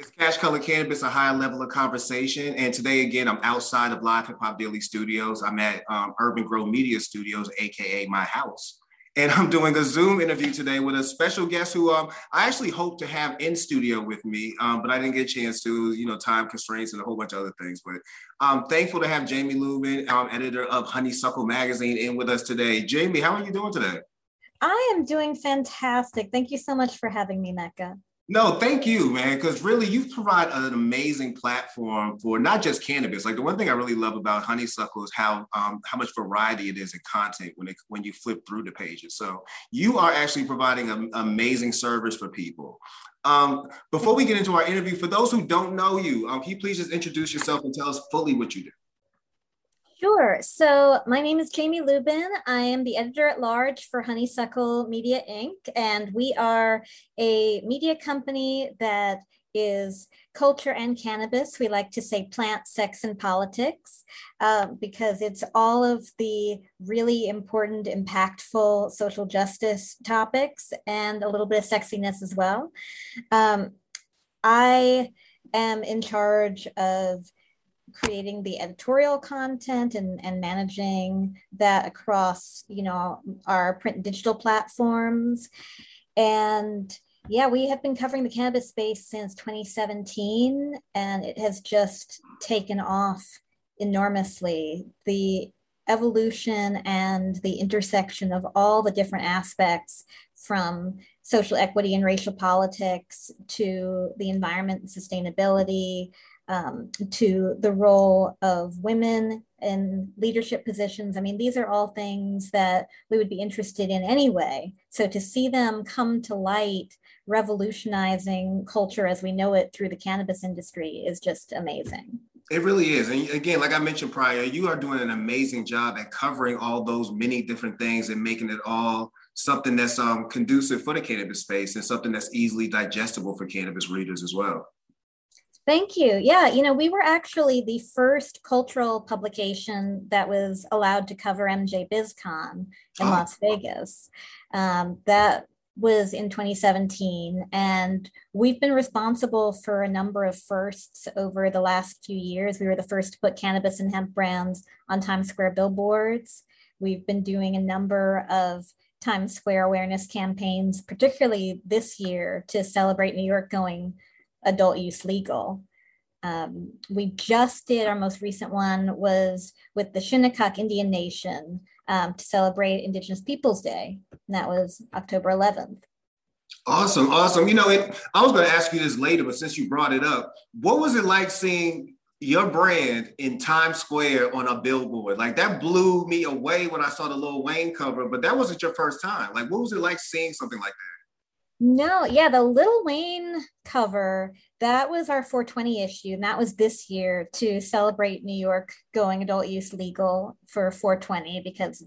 It's Cash Color Cannabis, a high level of conversation. And today, again, I'm outside of Live Hip Hop Daily Studios. I'm at um, Urban Grow Media Studios, AKA my house. And I'm doing a Zoom interview today with a special guest who um, I actually hope to have in studio with me, um, but I didn't get a chance to, you know, time constraints and a whole bunch of other things. But I'm thankful to have Jaime Lubin, um, editor of Honeysuckle Magazine, in with us today. Jaime, how are you doing today? I am doing fantastic. Thank you so much for having me, Mecca. No, thank you, man. Because really, you provide an amazing platform for not just cannabis. Like the one thing I really love about Honeysuckle is how um, how much variety it is in content when it, when you flip through the pages. So you are actually providing an amazing service for people. Um, before we get into our interview, for those who don't know you, um, can you please just introduce yourself and tell us fully what you do? Sure. So my name is Jaime Lubin. I am the editor at large for Honeysuckle Media Inc. And we are a media company that is culture and cannabis. We like to say plant, sex, and politics um, because it's all of the really important, impactful social justice topics and a little bit of sexiness as well. Um, I am in charge of creating the editorial content and, and managing that across you know our print and digital platforms. And yeah we have been covering the cannabis space since 2017 and it has just taken off enormously. The evolution and the intersection of all the different aspects from social equity and racial politics to the environment and sustainability um, to the role of women in leadership positions. I mean, these are all things that we would be interested in anyway. So to see them come to light, revolutionizing culture as we know it through the cannabis industry is just amazing. It really is. And again, like I mentioned prior, you are doing an amazing job at covering all those many different things and making it all something that's um, conducive for the cannabis space and something that's easily digestible for cannabis readers as well. Thank you. Yeah, you know, we were actually the first cultural publication that was allowed to cover MJ BizCon in oh. Las Vegas. Um, that was in 2017, and we've been responsible for a number of firsts over the last few years. We were the first to put cannabis and hemp brands on Times Square billboards. We've been doing a number of Times Square awareness campaigns, particularly this year to celebrate New York going adult use legal. Um, we just did our most recent one was with the Shinnecock Indian Nation um, to celebrate Indigenous Peoples Day. And that was October 11th. Awesome, awesome. You know, it, I was going to ask you this later, but since you brought it up, what was it like seeing your brand in Times Square on a billboard? Like that blew me away when I saw the Lil Wayne cover, but that wasn't your first time. Like, what was it like seeing something like that? No, yeah, the Little Wayne cover, that was our 420 issue. And that was this year to celebrate New York going adult use legal for 420 because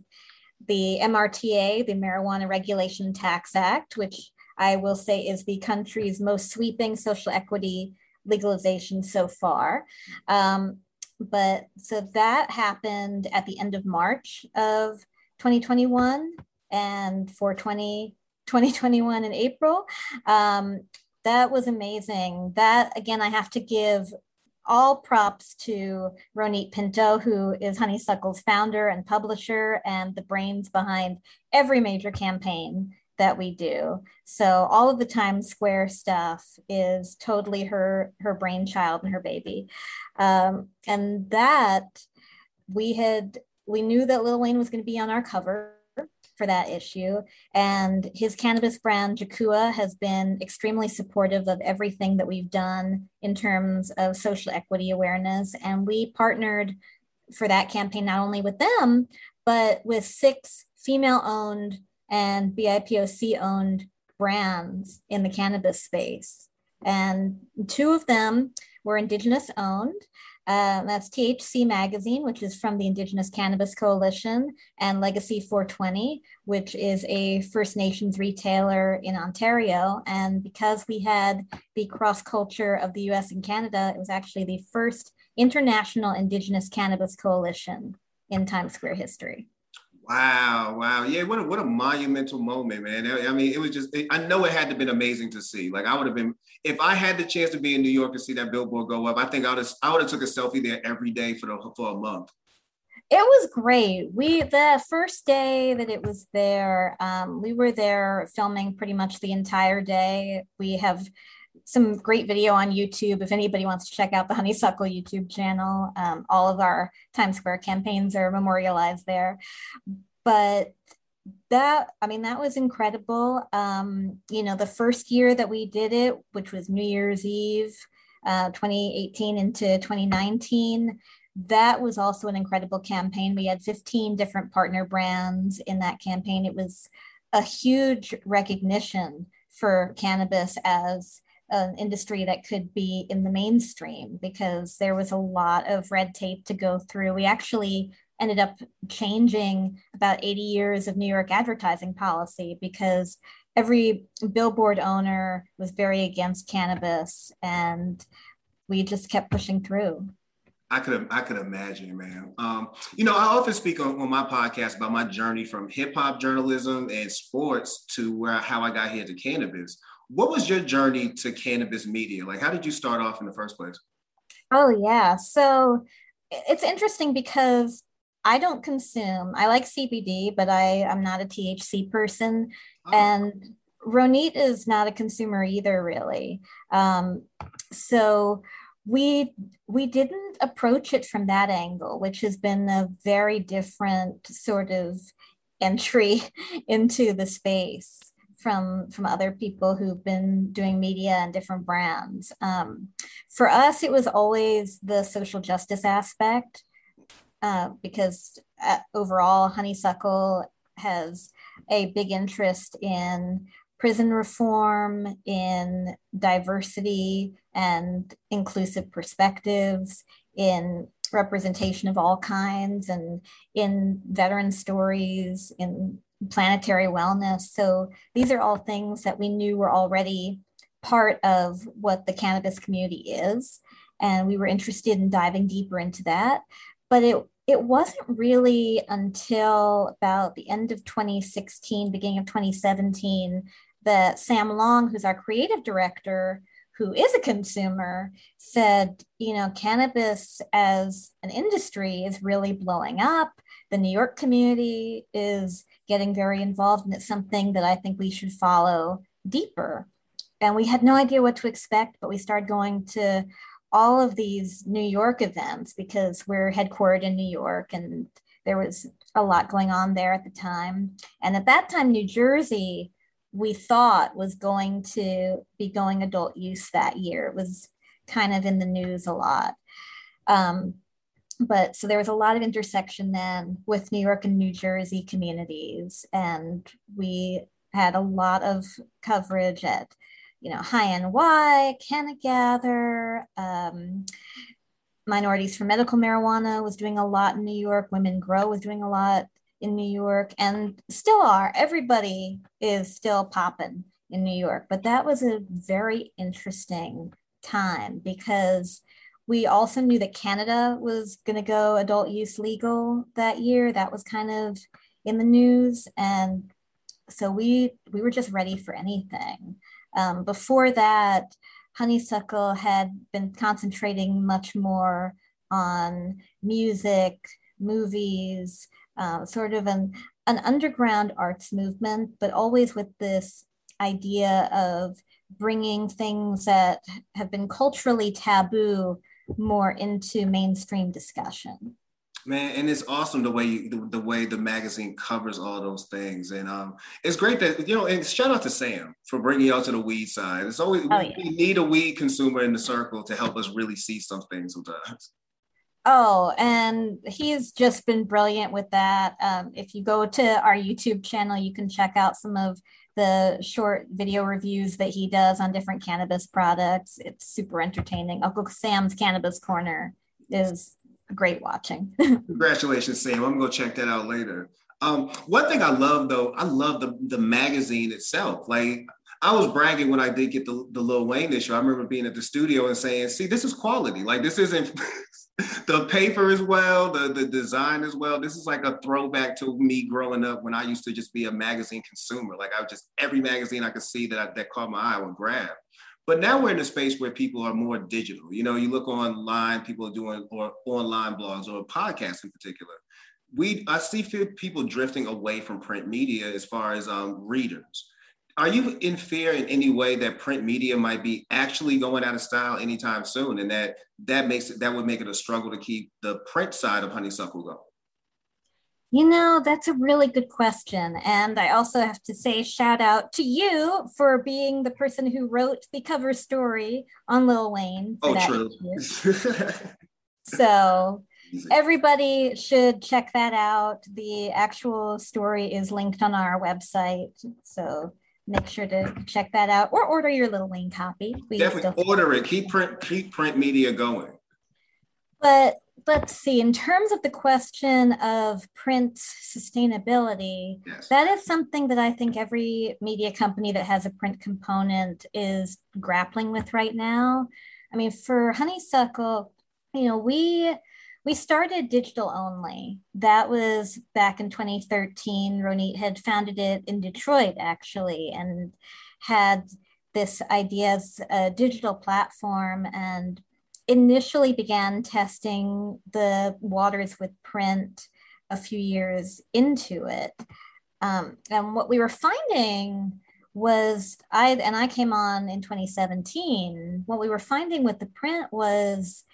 the MRTA, the Marijuana Regulation Tax Act, which I will say is the country's most sweeping social equity legalization so far. Um, but so that happened at the end of March of 2021 and 420 2021 in April. Um, that was amazing. That, again, I have to give all props to Ronit Pinto, who is Honeysuckle's founder and publisher and the brains behind every major campaign that we do. So all of the Times Square stuff is totally her her brainchild and her baby. Um, and that we had we knew that Lil Wayne was going to be on our cover for that issue. And his cannabis brand, GKUA, has been extremely supportive of everything that we've done in terms of social equity awareness. And we partnered for that campaign not only with them, but with six female owned and BIPOC owned brands in the cannabis space. And two of them were Indigenous owned. Uh, that's THC Magazine, which is from the Indigenous Cannabis Coalition, and Legacy 420, which is a First Nations retailer in Ontario. And because we had the cross culture of the US and Canada, it was actually the first international Indigenous Cannabis Coalition in Times Square history. Wow, wow, yeah, what a what a monumental moment, man. I mean, it was just I know it had to have been amazing to see. Like I would have been if I had the chance to be in New York and see that billboard go up. I think I would have I would have took a selfie there every day for the for a month. It was great. We the first day that it was there, um, we were there filming pretty much the entire day. We have some great video on YouTube if anybody wants to check out the Honeysuckle YouTube channel. Um, all of our Times Square campaigns are memorialized there. But that, I mean, that was incredible. Um, you know, the first year that we did it, which was New Year's Eve, uh, 2018 into 2019, that was also an incredible campaign. We had 15 different partner brands in that campaign. It was a huge recognition for cannabis as an industry that could be in the mainstream because there was a lot of red tape to go through. We actually ended up changing about 80 years of New York advertising policy because every billboard owner was very against cannabis and we just kept pushing through. I could I could imagine, man. Um, you know, I often speak on, on my podcast about my journey from hip hop journalism and sports to where how I got here to cannabis. What was your journey to cannabis media? Like, how did you start off in the first place? Oh, yeah. So it's interesting because I don't consume, I like CBD, but I, I'm not a THC person. Oh. And Ronit is not a consumer either, really. Um, so we we didn't approach it from that angle, which has been a very different sort of entry into the space from from other people who've been doing media and different brands. Um, for us, it was always the social justice aspect uh, because uh, overall, Honeysuckle has a big interest in prison reform, in diversity and inclusive perspectives, in representation of all kinds, and in veteran stories, in planetary wellness. So these are all things that we knew were already part of what the cannabis community is. And we were interested in diving deeper into that. But it it wasn't really until about the end of 2016, beginning of 2017, that Sam Long, who's our creative director, who is a consumer, said, you know, cannabis as an industry is really blowing up. The New York community is getting very involved, and it's something that I think we should follow deeper. And we had no idea what to expect, but we started going to all of these New York events because we're headquartered in New York and there was a lot going on there at the time. And at that time, New Jersey, we thought was going to be going adult use that year. It was kind of in the news a lot. Um, but so there was a lot of intersection then with New York and New Jersey communities, and we had a lot of coverage at, you know, High NY, Cannagather, um, Minorities for Medical Marijuana was doing a lot in New York. Women Grow was doing a lot in New York, and still are. Everybody is still popping in New York, but that was a very interesting time because we also knew that Canada was going to go adult use legal that year. That was kind of in the news, and so we we were just ready for anything. Um, before that, Honeysuckle had been concentrating much more on music, movies, uh, sort of an an underground arts movement, but always with this idea of bringing things that have been culturally taboo more into mainstream discussion man and it's awesome the way you, the, the, way the magazine covers all those things and um it's great that you know and shout out to sam for bringing y'all to the weed side it's always oh, we, yeah. we need a weed consumer in the circle to help us really see some things sometimes Oh, and he's just been brilliant with that. Um, if you go to our YouTube channel, you can check out some of the short video reviews that he does on different cannabis products. It's super entertaining. Uncle Sam's Cannabis Corner is great watching. Congratulations, Sam. I'm gonna go check that out later. Um, one thing I love though, I love the the magazine itself. Like I was bragging when I did get the, the Lil Wayne issue. I remember being at the studio and saying, see, this is quality. Like this isn't the paper as well, the, the design as well. This is like a throwback to me growing up when I used to just be a magazine consumer. Like I was just every magazine I could see that I, that caught my eye I would grab. But now we're in a space where people are more digital. You know, you look online, people are doing or online blogs or podcasts in particular. We I see people drifting away from print media as far as um, readers are you in fear in any way that print media might be actually going out of style anytime soon and that that makes it that would make it a struggle to keep the print side of honeysuckle going you know that's a really good question and i also have to say shout out to you for being the person who wrote the cover story on lil wayne oh true so everybody should check that out the actual story is linked on our website so make sure to check that out or order your Lil Wayne copy. We Definitely order it. Keep print, keep print media going. But let's see, in terms of the question of print sustainability, yes. that is something that I think every media company that has a print component is grappling with right now. I mean, for Honeysuckle, you know, we we started digital only. That was back in 2013. Ronit had founded it in Detroit, actually, and had this idea as a digital platform and initially began testing the waters with print a few years into it. Um, and what we were finding was I and I came on in 2017. What we were finding with the print was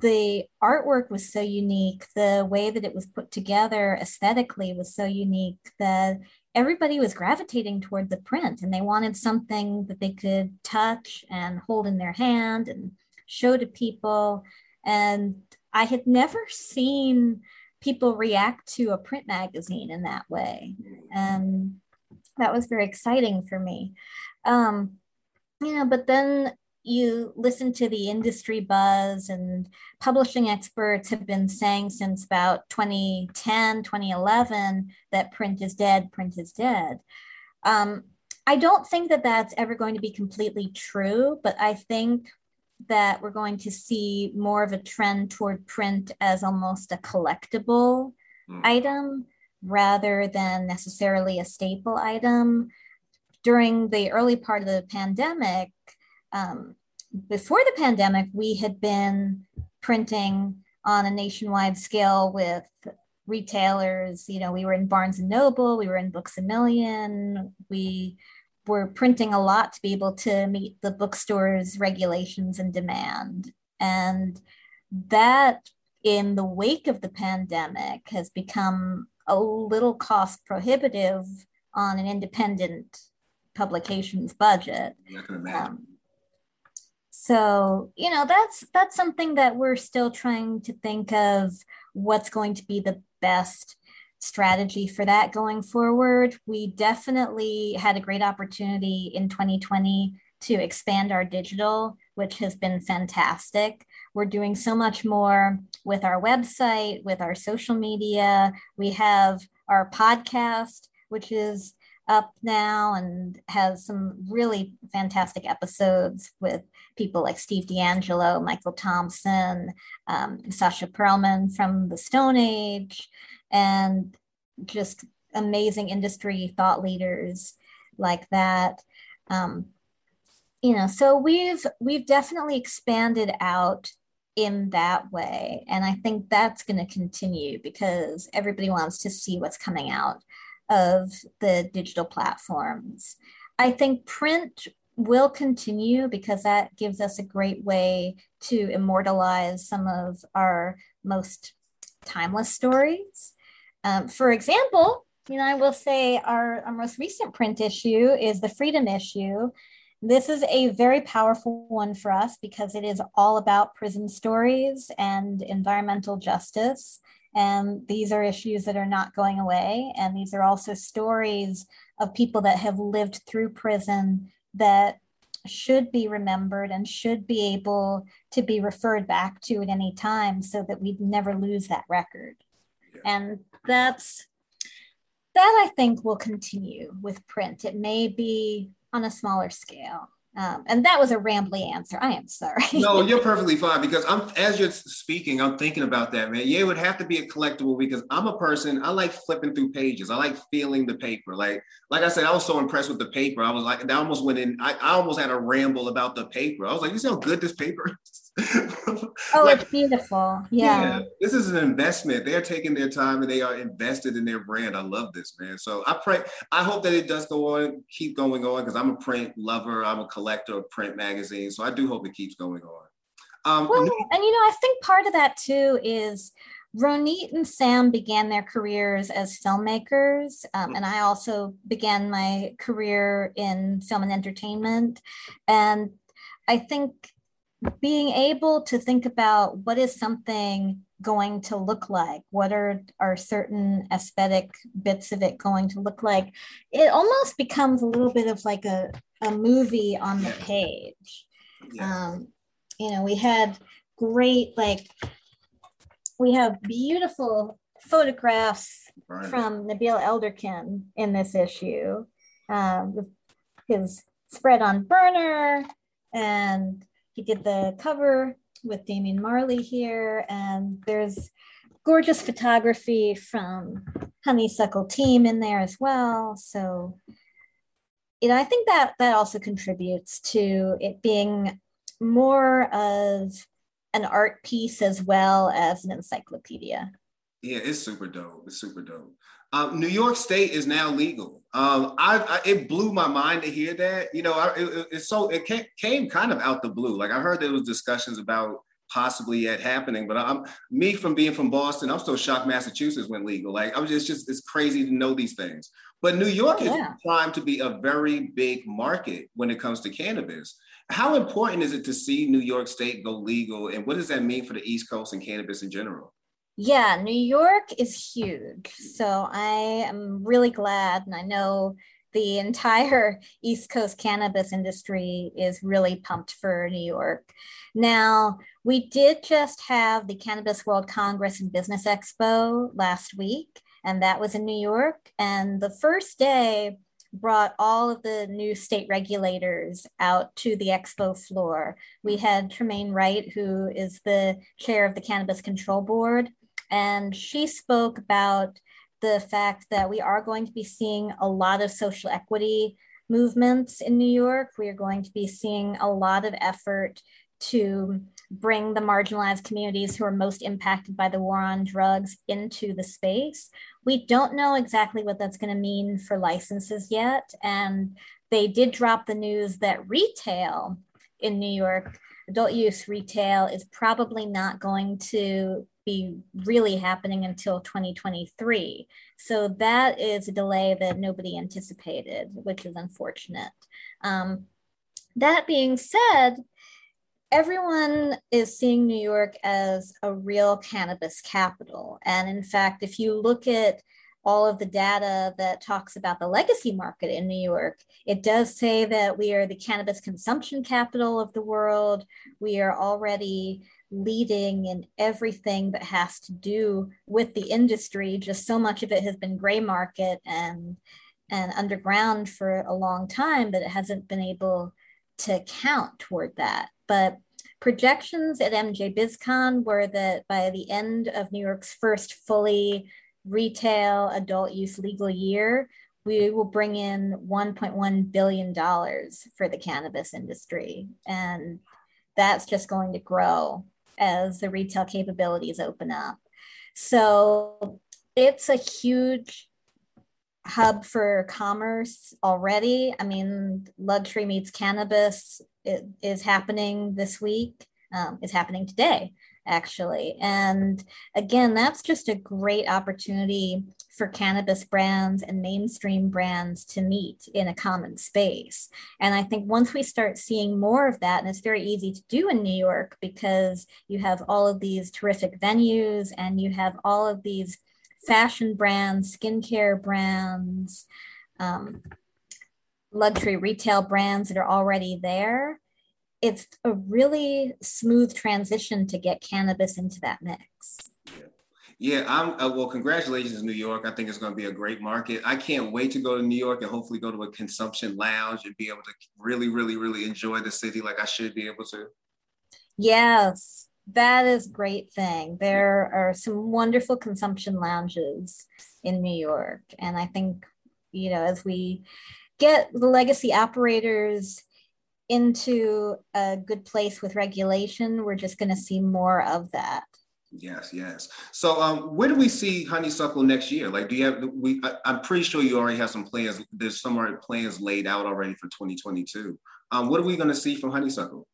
the artwork was so unique the way that it was put together aesthetically was so unique that everybody was gravitating toward the print and they wanted something that they could touch and hold in their hand and show to people. And i had never seen people react to a print magazine in that way. And that was very exciting for me. Um, you know but then you listen to the industry buzz and publishing experts have been saying since about 2010 2011 that print is dead print is dead. Um, i don't think that that's ever going to be completely true but i think that we're going to see more of a trend toward print as almost a collectible mm. item rather than necessarily a staple item during the early part of the pandemic um, before the pandemic, we had been printing on a nationwide scale with retailers. You know, we were in Barnes and Noble, we were in Books a Million, we were printing a lot to be able to meet the bookstore's regulations and demand. And that, in the wake of the pandemic, has become a little cost prohibitive on an independent publications budget. Yeah, I can imagine. Um, so you know that's that's something that we're still trying to think of what's going to be the best strategy for that going forward. We definitely had a great opportunity in 2020 to expand our digital which has been fantastic. We're doing so much more with our website with our social media. We have our podcast which is up now and has some really fantastic episodes with people like Steve DeAngelo, Michael Thompson, um, Sasha Perlman from the Stone Age, and just amazing industry thought leaders like that. Um, you know, so we've we've definitely expanded out in that way, and I think that's going to continue because everybody wants to see what's coming out of the digital platforms. I think print will continue because that gives us a great way to immortalize some of our most timeless stories. Um, for example, you know, I will say our, our most recent print issue is the Freedom issue. This is a very powerful one for us because it is all about prison stories and environmental justice. And these are issues that are not going away. And these are also stories of people that have lived through prison that should be remembered and should be able to be referred back to at any time so that we never lose that record. And that's that I think will continue with print. It may be on a smaller scale. Um, and that was a rambly answer. I am sorry. no, you're perfectly fine because I'm as you're speaking, I'm thinking about that, man. Yeah, it would have to be a collectible because I'm a person. I like flipping through pages. I like feeling the paper. Like, like I said, I was so impressed with the paper. I was like, I almost went in. I, I almost had a ramble about the paper. I was like, you see how good this paper is. oh, like, it's beautiful. Yeah. yeah. This is an investment. They're taking their time and they are invested in their brand. I love this, man. So I pray. I hope that it does go on, keep going on because I'm a print lover. I'm a collector of print magazines. So I do hope it keeps going on. Um, well, and you know, I think part of that too is Ronit and Sam began their careers as filmmakers, um, and I also began my career in film and entertainment. And I think being able to think about what is something going to look like? What are are certain aesthetic bits of it going to look like? It almost becomes a little bit of like a, a movie on the page. Um, you know we had great like we have beautiful photographs right. from nabil elderkin in this issue um, his spread on Burna and he did the cover with Damian Marley here, and there's gorgeous photography from Honeysuckle team in there as well. So, you know, I think that that also contributes to it being more of an art piece as well as an encyclopedia. Yeah, it's super dope. It's super dope. Um, New York State is now legal. Um, I, I, it blew my mind to hear that. You know, I, it, it's so it came, came kind of out the blue. Like I heard there was discussions about possibly yet happening, but I'm me from being from Boston. I'm still shocked Massachusetts went legal. Like I'm just, just it's crazy to know these things. But New York oh, yeah. is primed to be a very big market when it comes to cannabis. How important is it to see New York State go legal, and what does that mean for the East Coast and cannabis in general? Yeah, New York is huge. So I am really glad, and I know the entire East Coast cannabis industry is really pumped for New York. Now, we did just have the Cannabis World Congress and Business Expo last week, and that was in New York. And the first day, brought all of the new state regulators out to the expo floor. We had Tremaine Wright, who is the chair of the Cannabis Control Board, and she spoke about the fact that we are going to be seeing a lot of social equity movements in New York. We are going to be seeing a lot of effort to bring the marginalized communities who are most impacted by the war on drugs into the space. We don't know exactly what that's going to mean for licenses yet. And they did drop the news that retail in New York, adult use retail, is probably not going to be really happening until 2023. So that is a delay that nobody anticipated, which is unfortunate. Um, that being said, everyone is seeing New York as a real cannabis capital. And in fact, if you look at all of the data that talks about the legacy market in New York, it does say that we are the cannabis consumption capital of the world. We are already leading in everything that has to do with the industry. Just so much of it has been gray market and and underground for a long time that it hasn't been able to count toward that. But projections at MJ BizCon were that by the end of New York's first fully retail adult use legal year, we will bring in $1.1 billion for the cannabis industry. And that's just going to grow as the retail capabilities open up. So it's a huge hub for commerce already. I mean, luxury meets cannabis is happening this week. Um, is happening today, actually. And again, that's just a great opportunity for cannabis brands and mainstream brands to meet in a common space. And I think once we start seeing more of that, and it's very easy to do in New York because you have all of these terrific venues and you have all of these fashion brands, skincare brands, um, luxury retail brands that are already there. It's a really smooth transition to get cannabis into that mix. Yeah, I'm uh, well. Congratulations, New York. I think it's going to be a great market. I can't wait to go to New York and hopefully go to a consumption lounge and be able to really, really, really enjoy the city like I should be able to. Yes, that is great thing. There are some wonderful consumption lounges in New York, and I think you know as we get the legacy operators into a good place with regulation, we're just going to see more of that. Yes, yes. So, um, where do we see honeysuckle next year? Like, do you have? We, I, am pretty sure you already have some plans. There's some plans laid out already for 2022. Um, what are we going to see from honeysuckle?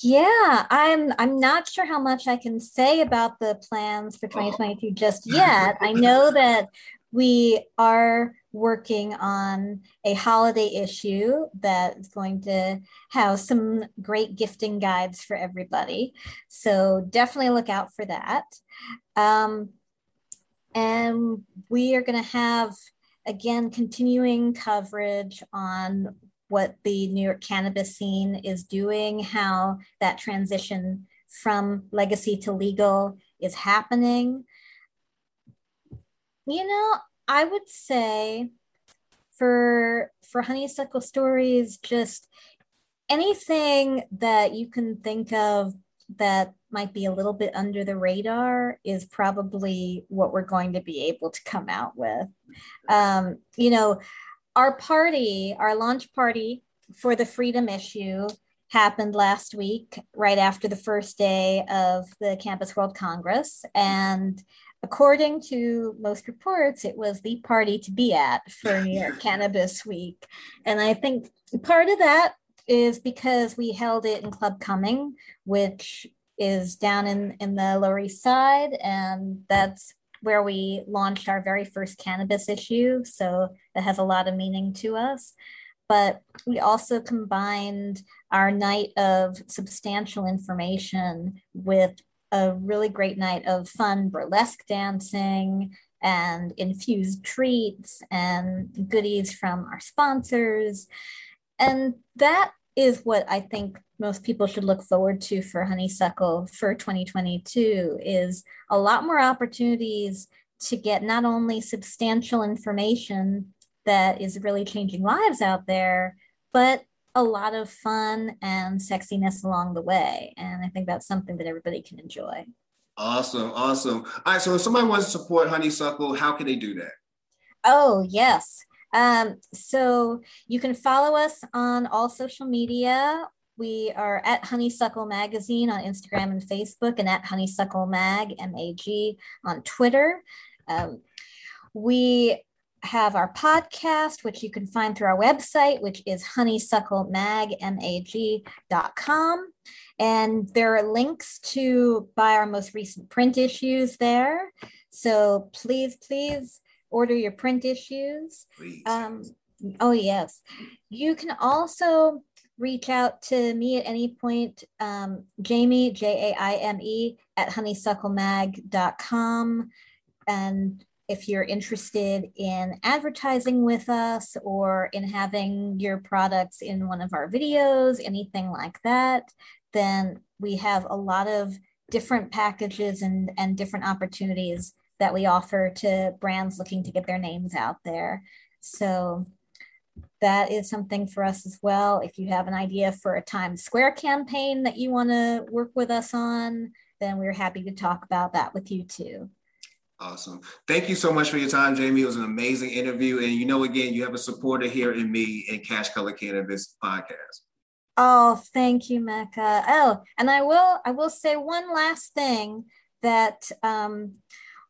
Yeah, I'm. I'm not sure how much I can say about the plans for 2022 oh. just yet. I know that we are working on a holiday issue that is going to have some great gifting guides for everybody. So definitely look out for that. Um, and we are going to have, again, continuing coverage on what the New York cannabis scene is doing, how that transition from legacy to legal is happening. You know, I would say for for honeysuckle stories, just anything that you can think of that might be a little bit under the radar is probably what we're going to be able to come out with. Um, you know, our party, our launch party for the freedom issue happened last week, right after the first day of the Cannabis World Congress. And according to most reports, it was the party to be at for New York Cannabis Week. And I think part of that is because we held it in Club Cumming, which is down in, in the Lower East Side. And that's where we launched our very first cannabis issue. So that has a lot of meaning to us. But we also combined our night of substantial information with a really great night of fun burlesque dancing and infused treats and goodies from our sponsors. And that is what I think most people should look forward to for Honeysuckle for 2022 is a lot more opportunities to get not only substantial information that is really changing lives out there, but a lot of fun and sexiness along the way. And I think that's something that everybody can enjoy. Awesome. Awesome. All right. So if somebody wants to support Honeysuckle, how can they do that? Oh, yes. Um, so you can follow us on all social media. We are at Honeysuckle Magazine on Instagram and Facebook, and at Honeysuckle Mag, M A G, on Twitter. Um, we have our podcast, which you can find through our website, which is honeysucklemag.com. And there are links to buy our most recent print issues there. So please, please order your print issues. Um, oh, yes. You can also reach out to me at any point, um, Jaime, J A I M E, at honeysucklemag.com. And if you're interested in advertising with us or in having your products in one of our videos, anything like that, then we have a lot of different packages and, and different opportunities that we offer to brands looking to get their names out there. So that is something for us as well. If you have an idea for a Times Square campaign that you want to work with us on, then we're happy to talk about that with you too. Awesome. Thank you so much for your time, Jaime. It was an amazing interview. And you know, again, you have a supporter here in me in Cash Color Cannabis podcast. Oh, thank you, Mecca. Oh, and I will I will say one last thing that um,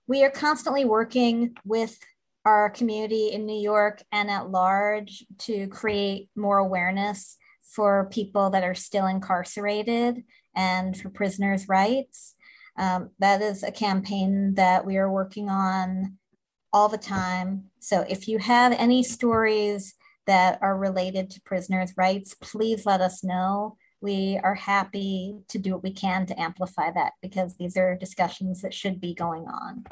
we are constantly working with our community in New York and at large to create more awareness for people that are still incarcerated and for prisoners' rights. Um, that is a campaign that we are working on all the time. So if you have any stories that are related to prisoners' rights, please let us know. We are happy to do what we can to amplify that because these are discussions that should be going on.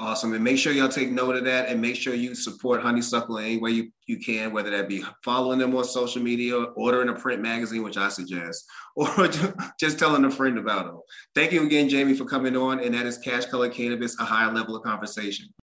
Awesome. And make sure y'all take note of that and make sure you support Honeysuckle in any way you, you can, whether that be following them on social media, ordering a print magazine, which I suggest, or just telling a friend about them. Thank you again, Jaime, for coming on. And that is Cash Color Cannabis, a higher level of conversation.